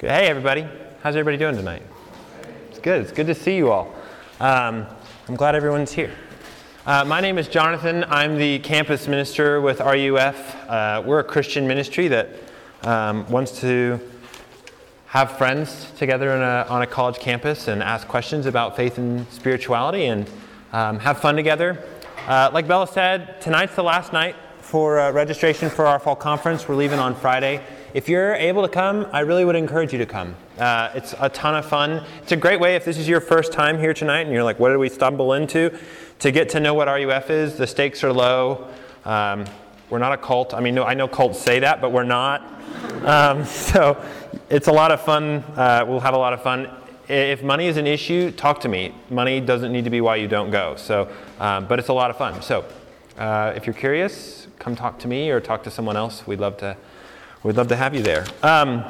Hey, everybody. How's everybody doing tonight? It's good. It's good to see you all. Um, I'm glad everyone's here. Uh, my name is Jonathan. I'm the campus minister with RUF. Uh, we're a Christian ministry that um, wants to have friends together a, on a college campus and ask questions about faith and spirituality and um, have fun together. Uh, like Bella said, tonight's the last night for uh, registration for our fall conference. We're leaving on Friday. If you're able to come, I really would encourage you to come. Uh, it's a ton of fun. It's a great way if this is your first time here tonight and you're like, what did we stumble into? To get to know what RUF is. The stakes are low. Um, we're not a cult. I mean, no, I know cults say that, but we're not. Um, so it's a lot of fun. Uh, we'll have a lot of fun. If money is an issue, talk to me. Money doesn't need to be why you don't go. So, um, but it's a lot of fun. So, uh, if you're curious, come talk to me or talk to someone else. We'd love to We'd love to have you there. Um,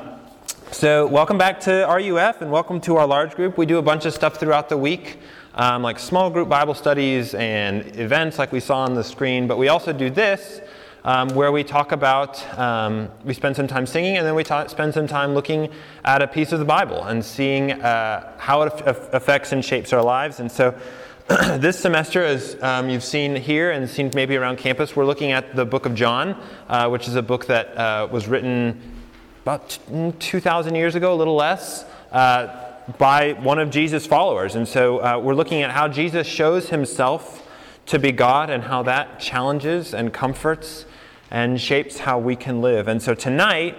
so, welcome back to RUF and welcome to our large group. We do a bunch of stuff throughout the week, um, like small group Bible studies and events like we saw on the screen, but we also do this. Um, where we talk about, um, we spend some time singing, and then we spend some time looking at a piece of the Bible and seeing uh, how it af- affects and shapes our lives. And so, this semester, as um, you've seen here and seen maybe around campus, we're looking at the book of John, uh, which is a book that uh, was written about 2,000 years ago, a little less, uh, by one of Jesus' followers. And so uh, we're looking at how Jesus shows himself to be God and how that challenges and comforts and shapes how we can live. And so tonight,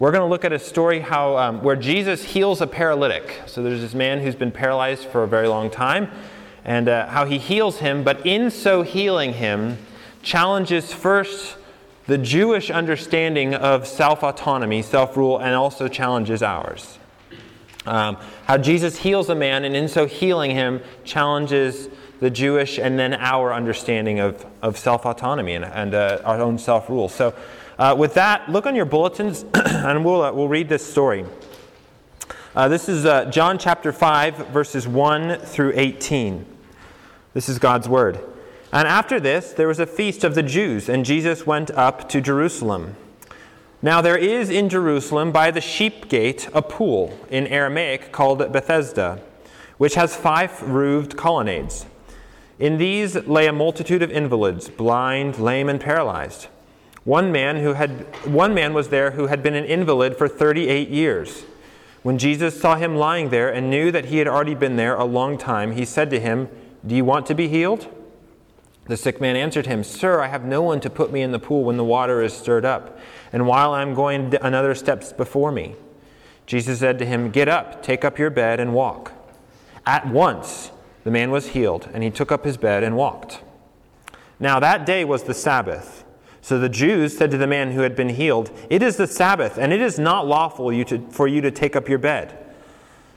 we're going to look at a story how, um, where Jesus heals a paralytic. So there's this man who's been paralyzed for a very long time and uh, how he heals him, but in so healing him, challenges first the Jewish understanding of self autonomy, self rule, and also challenges ours. Um, how Jesus heals a man, and in so healing him, challenges the Jewish and then our understanding of, of self autonomy and, and uh, our own self rule. So, uh, with that, look on your bulletins, and we'll, uh, we'll read this story. Uh, this is uh, John chapter 5, verses 1 through 18. This is God's word. And after this, there was a feast of the Jews, and Jesus went up to Jerusalem. Now, there is in Jerusalem by the sheep gate a pool, in Aramaic called Bethesda, which has five roofed colonnades. In these lay a multitude of invalids, blind, lame, and paralyzed. One man, who had, one man was there who had been an invalid for 38 years. When Jesus saw him lying there and knew that he had already been there a long time, he said to him, Do you want to be healed? The sick man answered him, Sir, I have no one to put me in the pool when the water is stirred up, and while I am going another steps before me. Jesus said to him, Get up, take up your bed, and walk. At once the man was healed, and he took up his bed and walked. Now that day was the Sabbath. So the Jews said to the man who had been healed, It is the Sabbath, and it is not lawful you to, for you to take up your bed.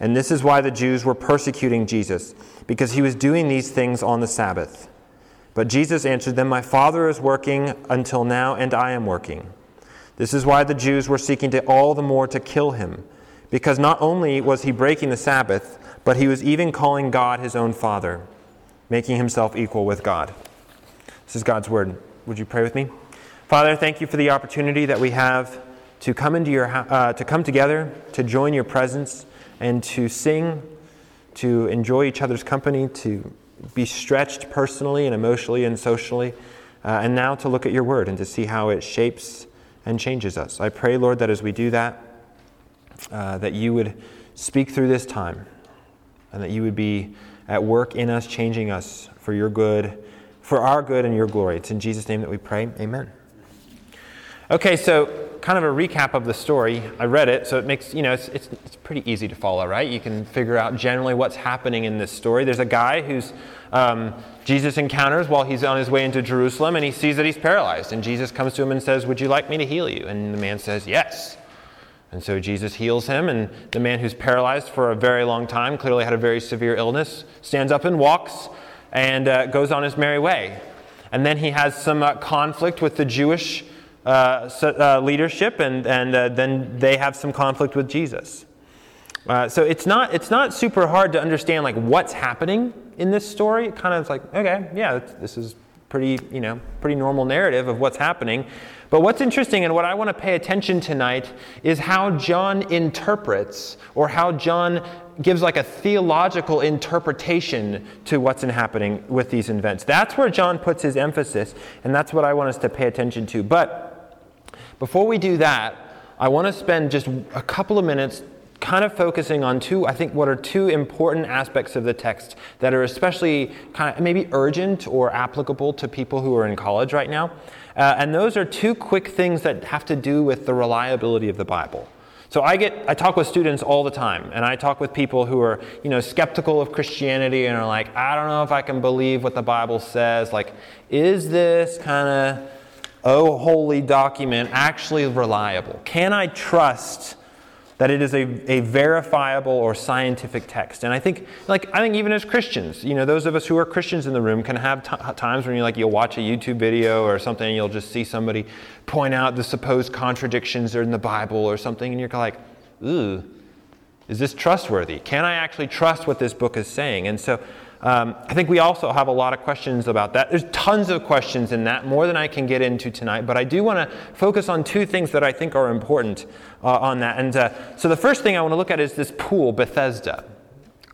And this is why the Jews were persecuting Jesus, because he was doing these things on the Sabbath. But Jesus answered them, My Father is working until now, and I am working. This is why the Jews were seeking to all the more to kill him, because not only was he breaking the Sabbath, but he was even calling God his own Father, making himself equal with God. This is God's word. Would you pray with me? Father, thank you for the opportunity that we have to come into your uh, to come together, to join your presence, and to sing, to enjoy each other's company, to be stretched personally and emotionally and socially, uh, and now to look at your word and to see how it shapes and changes us. I pray, Lord, that as we do that, uh, that you would speak through this time, and that you would be at work in us, changing us for your good, for our good and your glory. It's in Jesus' name that we pray. Amen. Okay, so kind of a recap of the story. I read it, so it makes, you know, it's, it's, it's, pretty easy to follow, right? You can figure out generally what's happening in this story. There's a guy who's um, Jesus encounters while he's on his way into Jerusalem, and he sees that he's paralyzed. And Jesus comes to him and says, Would you like me to heal you? And the man says, Yes. And so Jesus heals him, and the man who's paralyzed for a very long time, clearly had a very severe illness, stands up and walks and uh, goes on his merry way. And then he has some uh, conflict with the Jewish uh, uh leadership, and, and uh, then they have some conflict with Jesus. So it's not, it's not super hard to understand like what's happening in this story. It kind of like, okay, yeah, this is pretty, you know, pretty normal narrative of what's happening. But what's interesting and what I want to pay attention tonight is how John interprets or how John gives like a theological interpretation to what's happening with these events. That's where John puts his emphasis, and that's what I want us to pay attention to. But before we do that, I want to spend just a couple of minutes kind of focusing on two, I think, what are two important aspects of the text that are especially kind of maybe urgent or applicable to people who are in college right now. Uh, and those are two quick things that have to do with the reliability of the Bible. So I get I talk with students all the time and I talk with people who are, you know, skeptical of Christianity and are like, I don't know if I can believe what the Bible says. Like, is this kind of oh holy document actually reliable? Can I trust that it is a, a verifiable or scientific text. And I think, like, I think even as Christians, you know, those of us who are Christians in the room can have t- times when you're like you'll watch a YouTube video or something, and you'll just see somebody point out the supposed contradictions in the Bible or something, and you're like, ooh, is this trustworthy? Can I actually trust what this book is saying? And so um, I think we also have a lot of questions about that. There's tons of questions in that, more than I can get into tonight, but I do want to focus on two things that I think are important uh, on that. And uh, so the first thing I want to look at is this pool, Bethesda.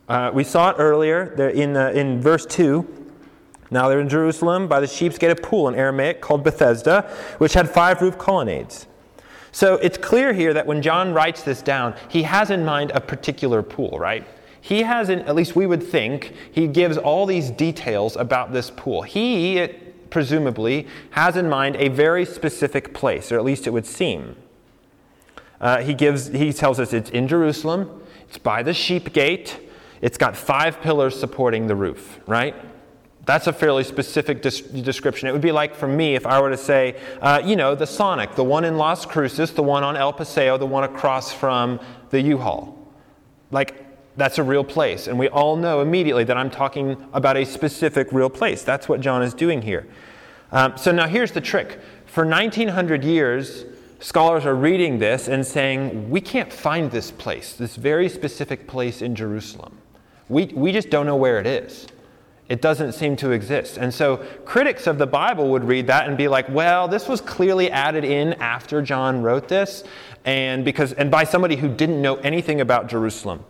Uh, we saw it earlier there in, the, in verse 2. Now they're in Jerusalem by the sheep's gate, a pool in Aramaic called Bethesda, which had five roof colonnades. So it's clear here that when John writes this down, he has in mind a particular pool, right? He has, not at least we would think, he gives all these details about this pool. He, presumably, has in mind a very specific place, or at least it would seem. Uh, he, gives, he tells us it's in Jerusalem, it's by the sheep gate, it's got five pillars supporting the roof, right? That's a fairly specific des- description. It would be like for me if I were to say, uh, you know, the Sonic, the one in Las Cruces, the one on El Paseo, the one across from the U-Haul. Like, that's a real place. And we all know immediately that I'm talking about a specific real place. That's what John is doing here. Um, so now here's the trick. For 1900 years, scholars are reading this and saying, we can't find this place, this very specific place in Jerusalem. We, we just don't know where it is. It doesn't seem to exist. And so critics of the Bible would read that and be like, well, this was clearly added in after John wrote this, and because and by somebody who didn't know anything about Jerusalem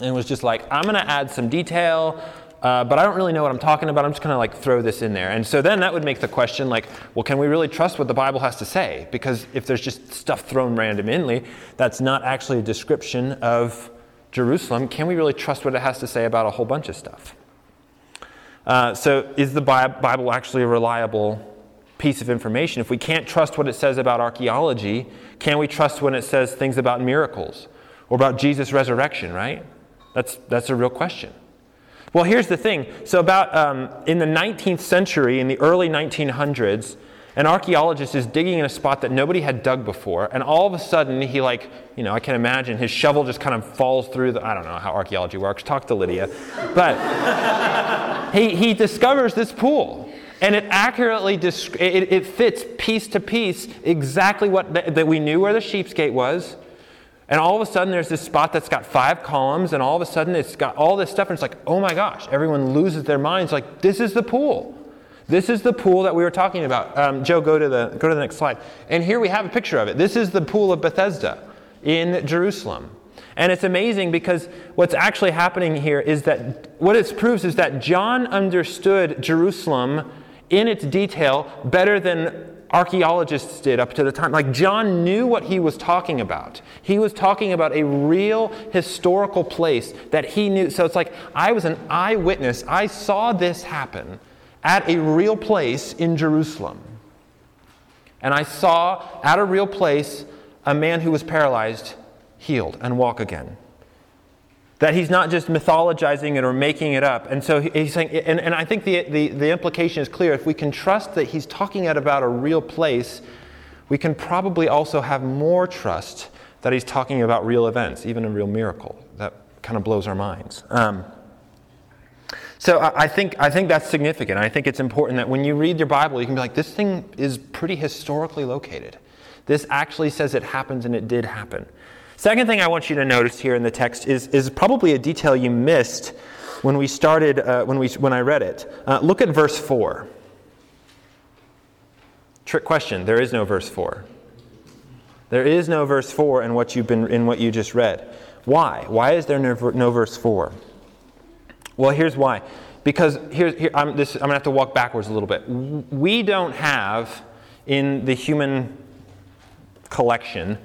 and was just like, I'm going to add some detail, uh, but I don't really know what I'm talking about. I'm just going to like throw this in there. And so then that would make the question like, well, can we really trust what the Bible has to say? Because if there's just stuff thrown randomly, that's not actually a description of Jerusalem. Can we really trust what it has to say about a whole bunch of stuff? Uh, so is the Bible actually a reliable piece of information? If we can't trust what it says about archaeology, can we trust when it says things about miracles or about Jesus' resurrection, right? That's, that's a real question. Well, here's the thing. So, about um, in the 19th century, in the early 1900s, an archaeologist is digging in a spot that nobody had dug before, and all of a sudden, he, like, you know, I can imagine his shovel just kind of falls through the. I don't know how archaeology works. Talk to Lydia. But he, he discovers this pool. And it accurately it, it fits piece to piece exactly what that we knew where the sheep's gate was, and all of a sudden, there's this spot that's got five columns, and all of a sudden, it's got all this stuff, and it's like, oh my gosh, everyone loses their minds. Like, this is the pool. This is the pool that we were talking about. Um, Joe, go to, the, go to the next slide. And here we have a picture of it. This is the pool of Bethesda in Jerusalem. And it's amazing because what's actually happening here is that what it proves is that John understood Jerusalem in its detail better than archaeologists did up to the time. Like John knew what he was talking about. He was talking about a real historical place that he knew. So it's like I was an eyewitness. I saw this happen at a real place in Jerusalem. And I saw at a real place a man who was paralyzed healed and walk again. That he's not just mythologizing it or making it up. And so he's saying, and, and I think the, the, the implication is clear. If we can trust that he's talking about a real place, we can probably also have more trust that he's talking about real events, even a real miracle. That kind of blows our minds. Um, so I, think, I think that's significant. I think it's important that when you read your Bible, you can be like, this thing is pretty historically located. This actually says it happens and it did happen. Second thing I want you to notice here in the text is, is probably a detail you missed when we started, uh, when, we, when I read it. Uh, look at verse 4. Trick question there is no verse 4. There is no verse 4 in what, you've been, in what you just read. Why? Why is there no, no verse 4? Well, here's why. Because here, here I'm, this, I'm going to have to walk backwards a little bit. We don't have in the human collection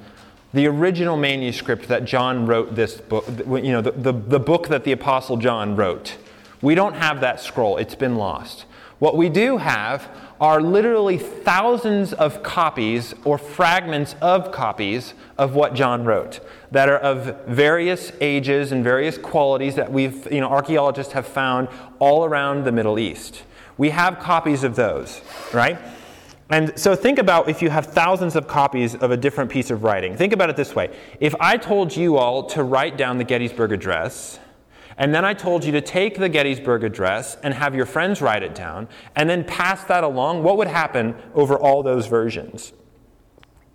the original manuscript that John wrote this book, you know, the, the, the book that the Apostle John wrote. We don't have that scroll, it's been lost. What we do have are literally thousands of copies or fragments of copies of what John wrote that are of various ages and various qualities that we've, you know, archaeologists have found all around the Middle East. We have copies of those, right? And so think about if you have thousands of copies of a different piece of writing. Think about it this way. If I told you all to write down the Gettysburg Address, and then I told you to take the Gettysburg Address and have your friends write it down, and then pass that along, what would happen over all those versions?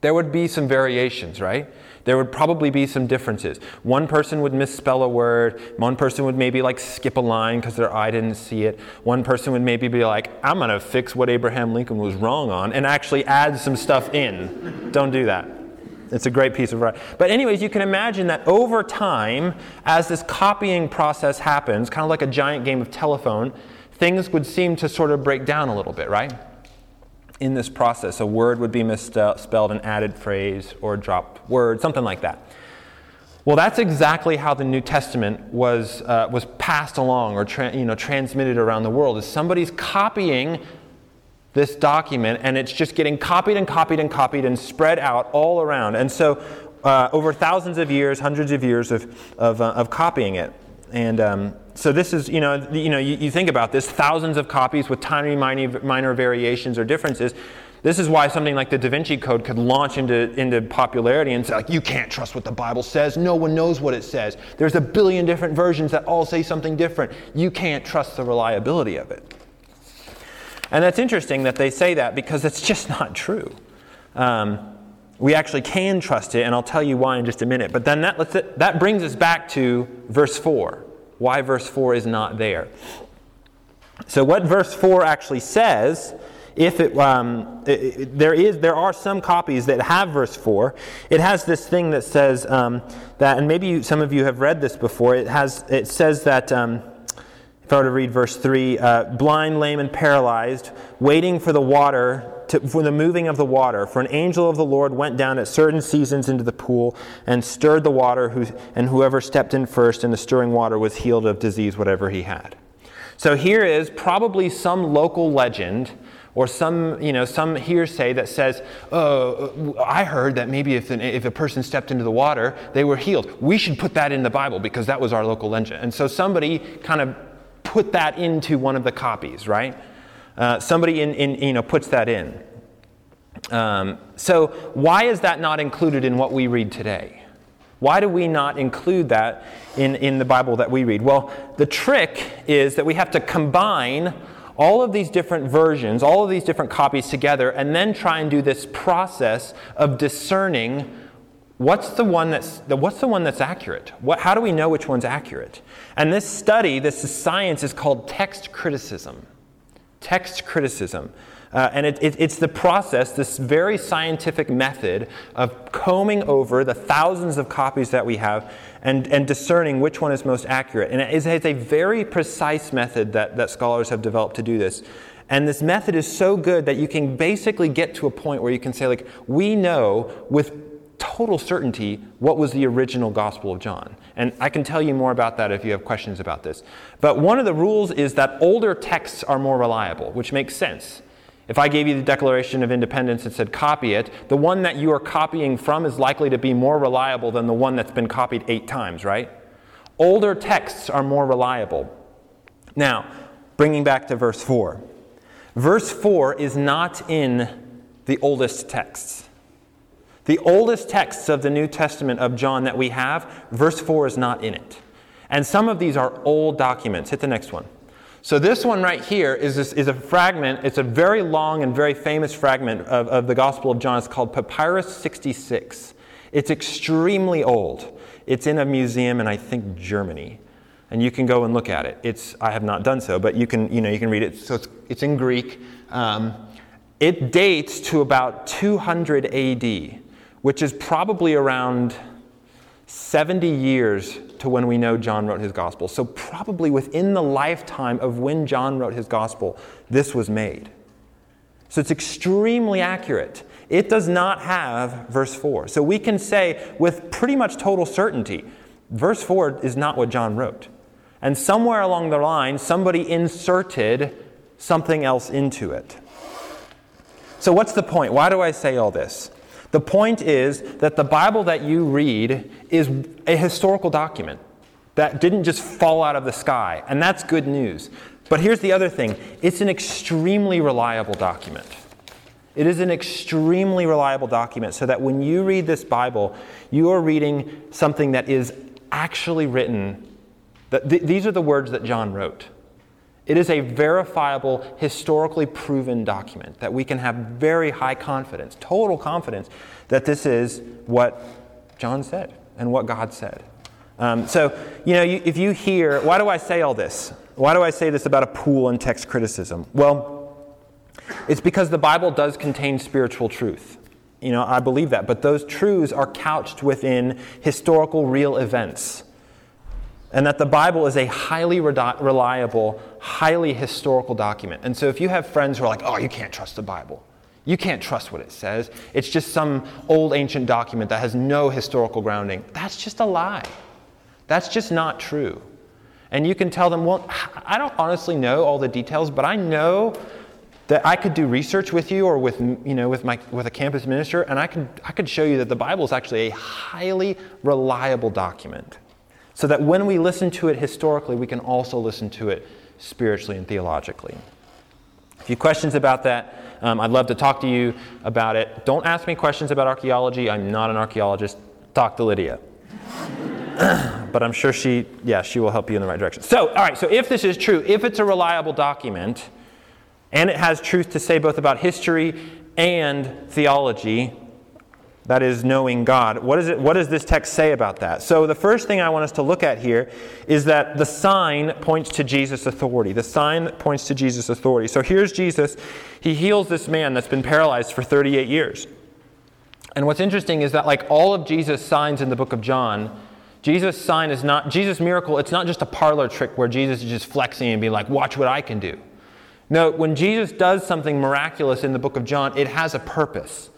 There would be some variations, right? There would probably be some differences. One person would misspell a word, one person would maybe like skip a line because their eye didn't see it. One person would maybe be like, I'm going to fix what Abraham Lincoln was wrong on and actually add some stuff in. Don't do that. It's a great piece of writing. But, anyways, you can imagine that over time, as this copying process happens, kind of like a giant game of telephone, things would seem to sort of break down a little bit, right? In this process. A word would be misspelled, an added phrase, or a dropped word, something like that. Well, that's exactly how the New Testament was, uh, was passed along or tra- you know, transmitted around the world. Is somebody's copying this document and it's just getting copied and copied and copied and spread out all around. And so, uh, over thousands of years, hundreds of years of, of, uh, of copying it. And um, so this is, you know, you, know you, you, think about this, thousands of copies with tiny minor, minor variations or differences. This is why something like the Da Vinci Code could launch into, into popularity and say, like, you can't trust what the Bible says. No one knows what it says. There's a billion different versions that all say something different. You can't trust the reliability of it. And that's interesting that they say that because it's just not true. Um, we actually can trust it, and I'll tell you why in just a minute. But then that, that brings us back to verse 4 why verse 4 is not there. So, what verse 4 actually says, if it, um, it, it, there, is, there are some copies that have verse 4, it has this thing that says um, that, and maybe you, some of you have read this before, it, has, it says that. Um, if I were to read verse 3, uh, blind, lame, and paralyzed, waiting for the water, to, for the moving of the water. For an angel of the Lord went down at certain seasons into the pool and stirred the water, who, and whoever stepped in first in the stirring water was healed of disease, whatever he had. So here is probably some local legend or some, you know, some hearsay that says, oh, I heard that maybe if, an, if a person stepped into the water, they were healed. We should put that in the Bible because that was our local legend. And so somebody kind of put that into one of the copies, right? Uh, somebody in, in, you know, puts that in. Um, so, why is that not included in what we read today? Why do we not include that in, in the Bible that we read? Well, the trick is that we have to combine all of these different versions, all of these different copies together, and then try and do this process of discerning what's the one that's, what's the one that's accurate? What, how do we know which one's accurate? And this study, this science, is called text criticism. Text criticism. Uh, and it, it, it's the process, this very scientific method of combing over the thousands of copies that we have and, and discerning which one is most accurate. And it is, it's a very precise method that, that scholars have developed to do this. And this method is so good that you can basically get to a point where you can say, like, we know with total certainty what was the original Gospel of John. And I can tell you more about that if you have questions about this. But one of the rules is that older texts are more reliable, which makes sense. If I gave you the Declaration of Independence and said copy it, the one that you are copying from is likely to be more reliable than the one that's been copied eight times, right? Older texts are more reliable. Now, bringing back to verse 4. Verse 4 is not in the oldest texts. The oldest texts of the New Testament of John that we have, verse 4 is not in it. And some of these are old documents. Hit the next one. So, this one right here is, this, is a fragment. It's a very long and very famous fragment of, of the Gospel of John. It's called Papyrus 66. It's extremely old. It's in a museum in, I think, Germany. And you can go and look at it. It's, I have not done so, but you can, you know, you can read it. So, it's, it's in Greek. Um, it dates to about 200 AD, which is probably around 70 years to when we know John wrote his gospel. So, probably within the lifetime of when John wrote his gospel, this was made. So, it's extremely accurate. It does not have verse 4. So, we can say with pretty much total certainty, verse 4 is not what John wrote. And somewhere along the line, somebody inserted something else into it. So, what's the point? Why do I say all this? The point is that the Bible that you read is a historical document that didn't just fall out of the sky, and that's good news. But here's the other thing it's an extremely reliable document. It is an extremely reliable document so that when you read this Bible, you are reading something that is actually written. That th- these are the words that John wrote. It is a verifiable, historically proven document that we can have very high confidence, total confidence, that this is what John said and what God said. Um, so, you know, you, if you hear, why do I say all this? Why do I say this about a pool and text criticism? Well, it's because the Bible does contain spiritual truth. You know, I believe that. But those truths are couched within historical, real events and that the Bible is a highly reliable, highly historical document. And so if you have friends who are like, oh, you can't trust the Bible, you can't trust what it says, it's just some old ancient document that has no historical grounding, that's just a lie. That's just not true. And you can tell them, well, I don't honestly know all the details, but I know that I could do research with you or with, you know, with, my, with a campus minister, and I could, I could show you that the Bible is actually a highly reliable document so that when we listen to it historically, we can also listen to it spiritually and theologically. A few questions about that. Um, I'd love to talk to you about it. Don't ask me questions about archaeology. I'm not an archaeologist. Talk to Lydia. but I'm sure she, yeah, she will help you in the right direction. So, all right, so if this is true, if it's a reliable document, and it has truth to say both about history and theology, that is knowing God. What, is it, what does this text say about that? So, the first thing I want us to look at here is that the sign points to Jesus' authority. The sign that points to Jesus' authority. So, here's Jesus. He heals this man that's been paralyzed for 38 years. And what's interesting is that, like all of Jesus' signs in the book of John, Jesus' sign is not, Jesus' miracle, it's not just a parlor trick where Jesus is just flexing and being like, watch what I can do. No, when Jesus does something miraculous in the book of John, it has a purpose.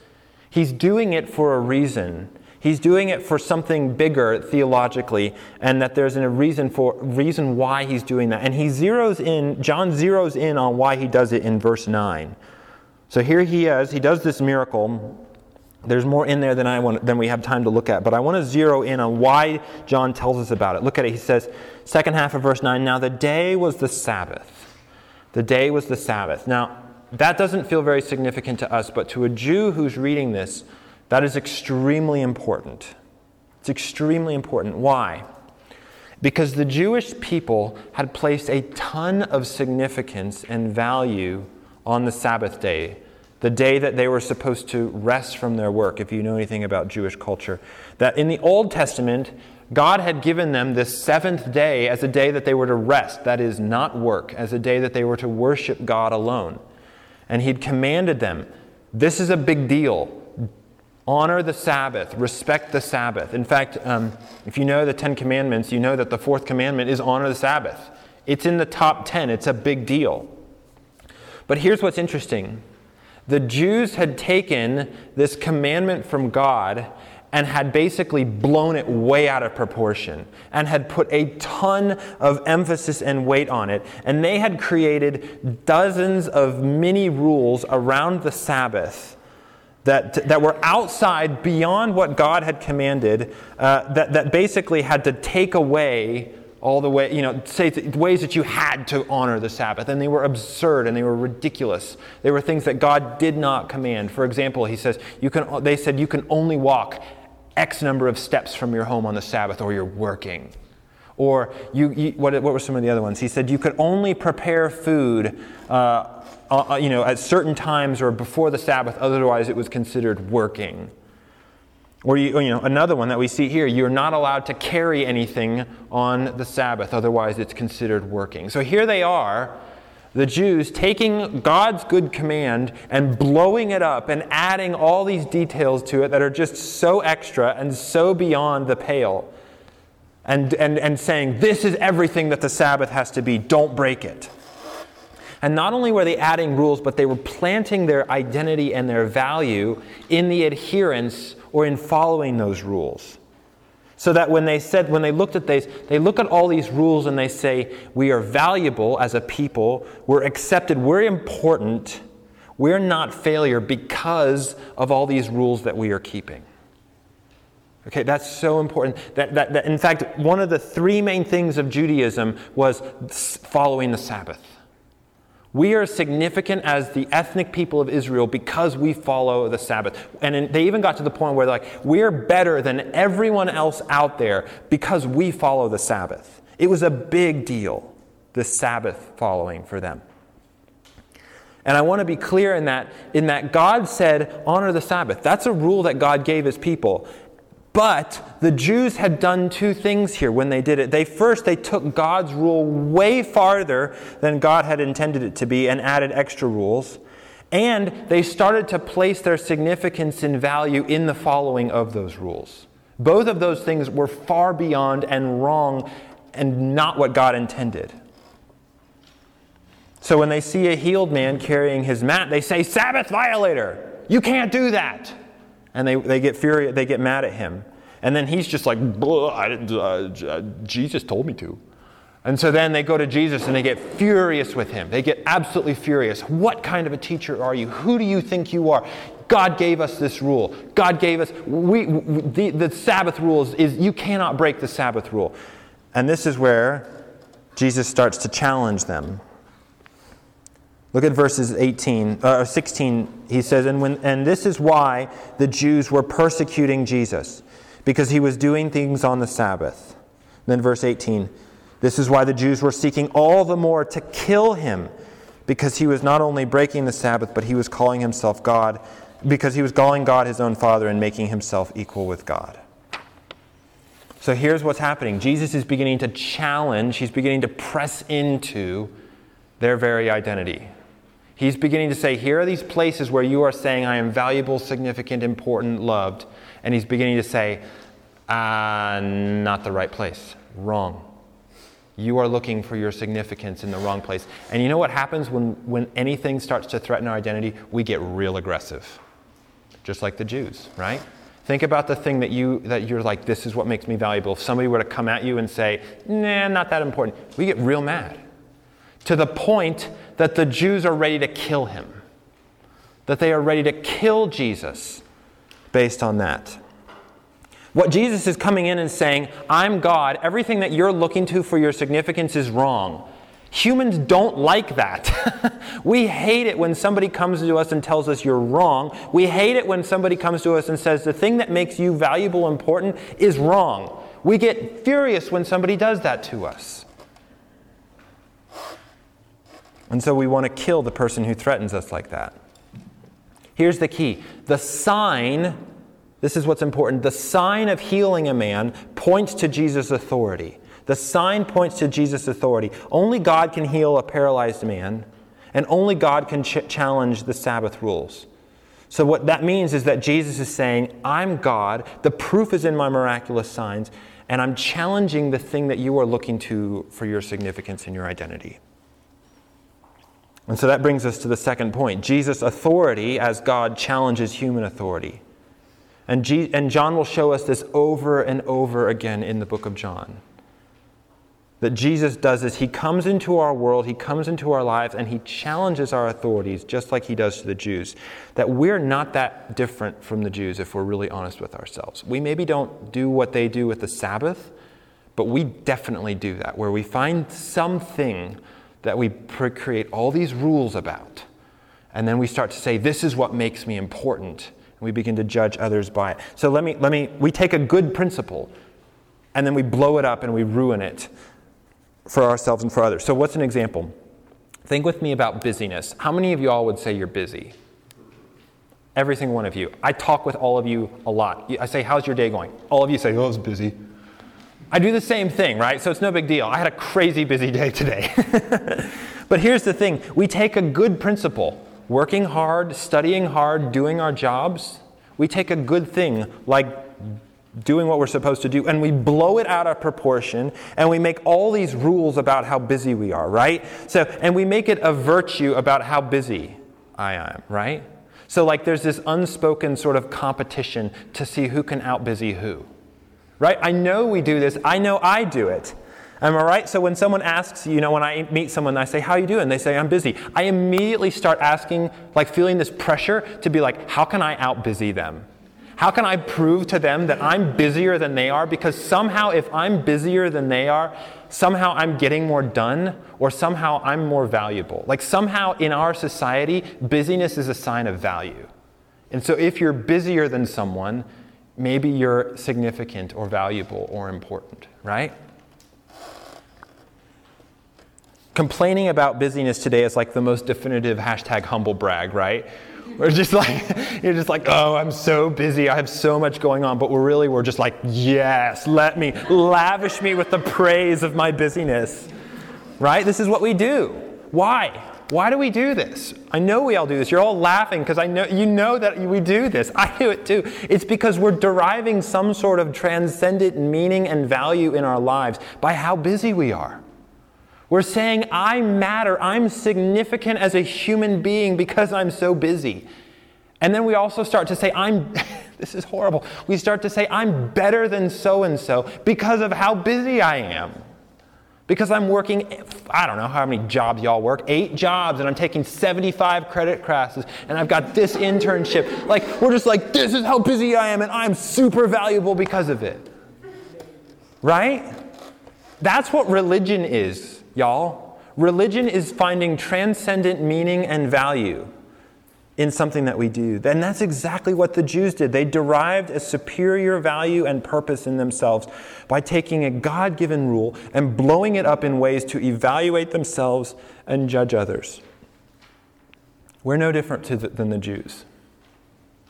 He's doing it for a reason. He's doing it for something bigger theologically, and that there's a reason for reason why he's doing that. And he zeroes in, John zeroes in on why he does it in verse 9. So here he is, he does this miracle. There's more in there than I want than we have time to look at, but I want to zero in on why John tells us about it. Look at it. He says, second half of verse 9, now the day was the Sabbath. The day was the Sabbath. Now, that doesn't feel very significant to us, but to a Jew who's reading this, that is extremely important. It's extremely important. Why? Because the Jewish people had placed a ton of significance and value on the Sabbath day, the day that they were supposed to rest from their work, if you know anything about Jewish culture. That in the Old Testament, God had given them this seventh day as a day that they were to rest, that is, not work, as a day that they were to worship God alone and he'd commanded them this is a big deal. Honor the Sabbath, respect the Sabbath. In fact, um, if you know the Ten Commandments, you know that the fourth commandment is honor the Sabbath. It's in the top ten, it's a big deal. But here's what's interesting the Jews had taken this commandment from God and had basically blown it way out of proportion and had put a ton of emphasis and weight on it. And they had created dozens of mini rules around the Sabbath that, that were outside beyond what God had commanded, uh, that, that basically had to take away all the way, you know, say ways that you had to honor the Sabbath, and they were absurd and they were ridiculous. They were things that God did not command. For example, he says, you can, they said you can only walk X number of steps from your home on the Sabbath or you're working. Or you, you what, what were some of the other ones? He said you could only prepare food, uh, uh, you know, at certain times or before the Sabbath, otherwise it was considered working. Or you, you know, another one that we see here, you're not allowed to carry anything on the Sabbath, otherwise it's considered working. So here they are, the Jews taking God's good command and blowing it up and adding all these details to it that are just so extra and so beyond the pale. And, and, and saying, this is everything that the Sabbath has to be, don't break it. And not only were they adding rules, but they were planting their identity and their value in the adherence or in following those rules. So that when they said, when they looked at these, they look at all these rules and they say, we are valuable as a people, we're accepted, we're important, we're not failure because of all these rules that we are keeping. Okay, that's so important. That, that, that, in fact, one of the three main things of Judaism was following the Sabbath. We are significant as the ethnic people of Israel because we follow the Sabbath. And they even got to the point where, they're like, we're better than everyone else out there because we follow the Sabbath. It was a big deal, the Sabbath following for them. And I want to be clear in that, in that God said, honor the Sabbath. That's a rule that God gave his people. But the Jews had done two things here when they did it. They first they took God's rule way farther than God had intended it to be and added extra rules. And they started to place their significance and value in the following of those rules. Both of those things were far beyond and wrong and not what God intended. So when they see a healed man carrying his mat, they say, Sabbath violator, you can't do that and they, they get furious, they get mad at him. And then he's just like, uh, Jesus told me to. And so then they go to Jesus and they get furious with him. They get absolutely furious. What kind of a teacher are you? Who do you think you are? God gave us this rule. God gave us, we, the, the Sabbath rules is you cannot break the Sabbath rule. And this is where Jesus starts to challenge them. Look at verses 18, uh, 16. He says, and, when, and this is why the Jews were persecuting Jesus, because he was doing things on the Sabbath. Then verse 18. This is why the Jews were seeking all the more to kill him, because he was not only breaking the Sabbath, but he was calling himself God, because he was calling God his own Father and making himself equal with God. So here's what's happening Jesus is beginning to challenge, he's beginning to press into their very identity. He's beginning to say, Here are these places where you are saying, I am valuable, significant, important, loved. And he's beginning to say, uh, Not the right place. Wrong. You are looking for your significance in the wrong place. And you know what happens when, when anything starts to threaten our identity? We get real aggressive, just like the Jews, right? Think about the thing that, you, that you're like, this is what makes me valuable. If somebody were to come at you and say, nah, not that important, we get real mad to the point that the Jews are ready to kill him, that they are ready to kill Jesus based on that. What Jesus is coming in and saying, I'm God, everything that you're looking to for your significance is wrong. Humans don't like that. we hate it when somebody comes to us and tells us you're wrong. We hate it when somebody comes to us and says the thing that makes you valuable, important, is wrong. We get furious when somebody does that to us. And so we want to kill the person who threatens us like that. Here's the key the sign, this is what's important the sign of healing a man points to Jesus' authority. The sign points to Jesus' authority. Only God can heal a paralyzed man, and only God can ch- challenge the Sabbath rules. So, what that means is that Jesus is saying, I'm God, the proof is in my miraculous signs, and I'm challenging the thing that you are looking to for your significance and your identity. And so that brings us to the second point. Jesus' authority as God challenges human authority. And, G- and John will show us this over and over again in the book of John. That Jesus does this. He comes into our world, He comes into our lives, and He challenges our authorities just like He does to the Jews. That we're not that different from the Jews if we're really honest with ourselves. We maybe don't do what they do with the Sabbath, but we definitely do that, where we find something that we create all these rules about. And then we start to say, this is what makes me important. And we begin to judge others by it. So let me, let me, we take a good principle and then we blow it up and we ruin it for ourselves and for others. So, what's an example? Think with me about busyness. How many of you all would say you're busy? Every single one of you. I talk with all of you a lot. I say, How's your day going? All of you say, Oh, it's busy. I do the same thing, right? So it's no big deal. I had a crazy busy day today. but here's the thing we take a good principle, working hard, studying hard, doing our jobs. We take a good thing like doing what we're supposed to do, and we blow it out of proportion, and we make all these rules about how busy we are, right? So, and we make it a virtue about how busy I am, right? So, like, there's this unspoken sort of competition to see who can outbusy who, right? I know we do this. I know I do it. Am I right? So when someone asks, you know, when I meet someone, I say, How you doing? They say, I'm busy. I immediately start asking, like feeling this pressure to be like, How can I outbusy them? How can I prove to them that I'm busier than they are? Because somehow, if I'm busier than they are, somehow I'm getting more done or somehow I'm more valuable. Like somehow in our society, busyness is a sign of value. And so if you're busier than someone, maybe you're significant or valuable or important, right? Complaining about busyness today is like the most definitive hashtag humble brag, right? We're just like, you're just like, oh, I'm so busy. I have so much going on. But we're really, we're just like, yes, let me, lavish me with the praise of my busyness. Right? This is what we do. Why? Why do we do this? I know we all do this. You're all laughing because I know you know that we do this. I do it too. It's because we're deriving some sort of transcendent meaning and value in our lives by how busy we are. We're saying, I matter, I'm significant as a human being because I'm so busy. And then we also start to say, I'm, this is horrible. We start to say, I'm better than so and so because of how busy I am. Because I'm working, I don't know how many jobs y'all work, eight jobs, and I'm taking 75 credit classes, and I've got this internship. Like, we're just like, this is how busy I am, and I'm super valuable because of it. Right? That's what religion is y'all. Religion is finding transcendent meaning and value in something that we do. And that's exactly what the Jews did. They derived a superior value and purpose in themselves by taking a God given rule and blowing it up in ways to evaluate themselves and judge others. We're no different the, than the Jews.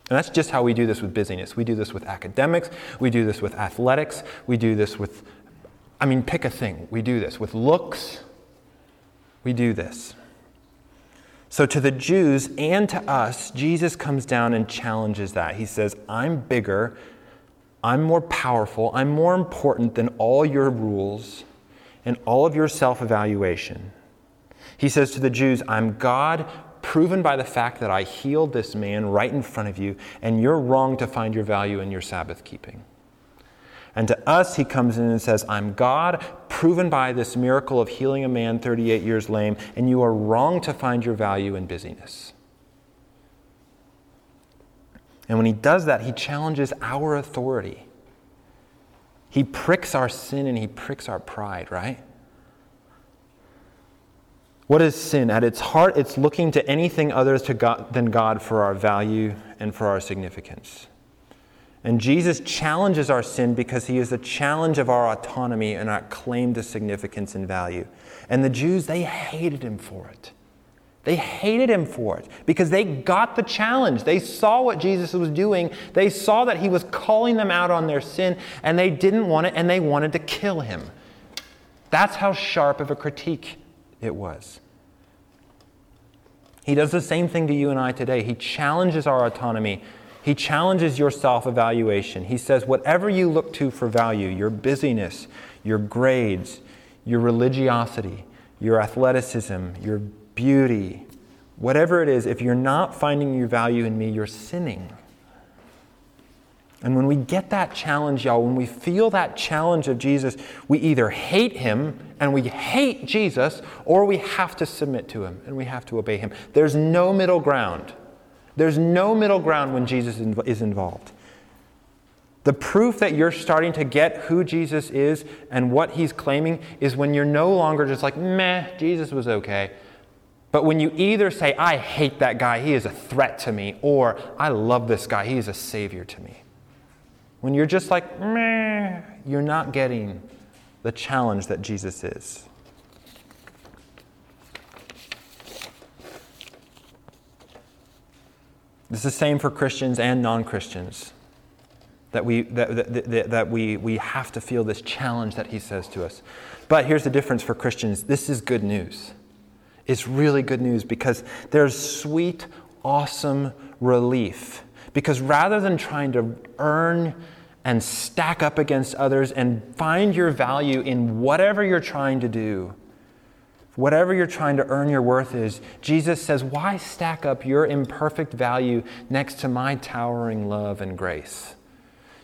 And that's just how we do this with busyness. We do this with academics, we do this with athletics, we do this with I mean, pick a thing. We do this. With looks, we do this. So, to the Jews and to us, Jesus comes down and challenges that. He says, I'm bigger, I'm more powerful, I'm more important than all your rules and all of your self evaluation. He says to the Jews, I'm God, proven by the fact that I healed this man right in front of you, and you're wrong to find your value in your Sabbath keeping. And to us, he comes in and says, I'm God, proven by this miracle of healing a man 38 years lame, and you are wrong to find your value in busyness. And when he does that, he challenges our authority. He pricks our sin and he pricks our pride, right? What is sin? At its heart, it's looking to anything other than God for our value and for our significance. And Jesus challenges our sin because he is the challenge of our autonomy and our claim to significance and value. And the Jews, they hated him for it. They hated him for it because they got the challenge. They saw what Jesus was doing. They saw that he was calling them out on their sin, and they didn't want it, and they wanted to kill him. That's how sharp of a critique it was. He does the same thing to you and I today. He challenges our autonomy he challenges your self evaluation. He says, whatever you look to for value, your busyness, your grades, your religiosity, your athleticism, your beauty, whatever it is, if you're not finding your value in me, you're sinning. And when we get that challenge, y'all, when we feel that challenge of Jesus, we either hate him and we hate Jesus, or we have to submit to him and we have to obey him. There's no middle ground. There's no middle ground when Jesus is involved. The proof that you're starting to get who Jesus is and what he's claiming is when you're no longer just like, meh, Jesus was okay. But when you either say, I hate that guy, he is a threat to me, or I love this guy, he is a savior to me. When you're just like, meh, you're not getting the challenge that Jesus is. It's the same for Christians and non Christians. That, we, that, that, that, that we, we have to feel this challenge that he says to us. But here's the difference for Christians this is good news. It's really good news because there's sweet, awesome relief. Because rather than trying to earn and stack up against others and find your value in whatever you're trying to do, whatever you're trying to earn your worth is, Jesus says, Why stack up your imperfect value next to my towering love and grace?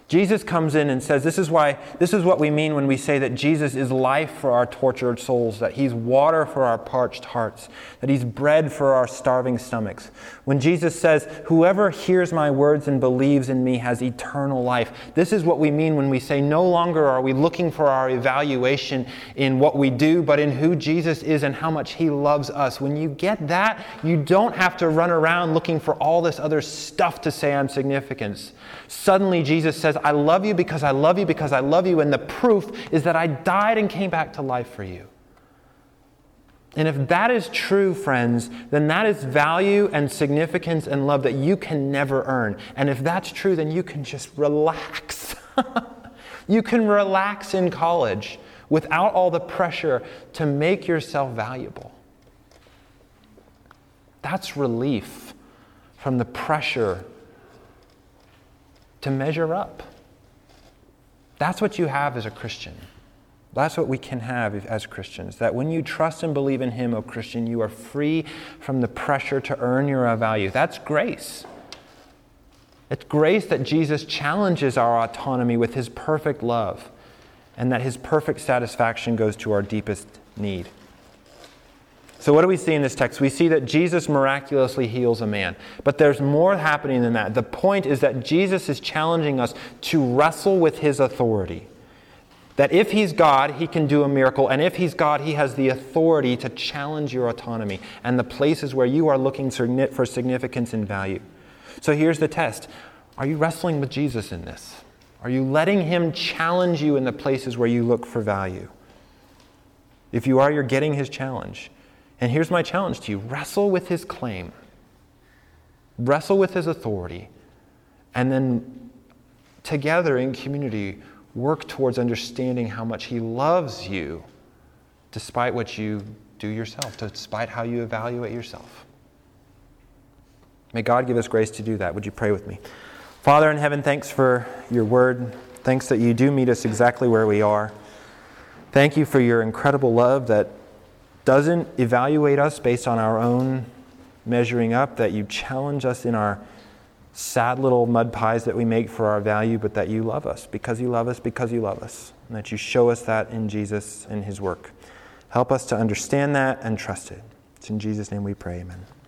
Jesus comes in and says, This is why, this is what we mean when we say that Jesus is life for our tortured souls, that He's water for our parched hearts, that He's bread for our starving stomachs. When Jesus says, Whoever hears my words and believes in me has eternal life, this is what we mean when we say, No longer are we looking for our evaluation in what we do, but in who Jesus is and how much He loves us. When you get that, you don't have to run around looking for all this other stuff to say I'm significance. Suddenly, Jesus says, I love you because I love you because I love you, and the proof is that I died and came back to life for you. And if that is true, friends, then that is value and significance and love that you can never earn. And if that's true, then you can just relax. you can relax in college without all the pressure to make yourself valuable. That's relief from the pressure to measure up. That's what you have as a Christian. That's what we can have as Christians. That when you trust and believe in Him, O Christian, you are free from the pressure to earn your value. That's grace. It's grace that Jesus challenges our autonomy with His perfect love and that His perfect satisfaction goes to our deepest need. So, what do we see in this text? We see that Jesus miraculously heals a man. But there's more happening than that. The point is that Jesus is challenging us to wrestle with his authority. That if he's God, he can do a miracle. And if he's God, he has the authority to challenge your autonomy and the places where you are looking for significance and value. So, here's the test Are you wrestling with Jesus in this? Are you letting him challenge you in the places where you look for value? If you are, you're getting his challenge. And here's my challenge to you wrestle with his claim, wrestle with his authority, and then together in community, work towards understanding how much he loves you despite what you do yourself, despite how you evaluate yourself. May God give us grace to do that. Would you pray with me? Father in heaven, thanks for your word. Thanks that you do meet us exactly where we are. Thank you for your incredible love that doesn't evaluate us based on our own measuring up, that you challenge us in our sad little mud pies that we make for our value, but that you love us because you love us because you love us, and that you show us that in Jesus and his work. Help us to understand that and trust it. It's in Jesus' name we pray, amen.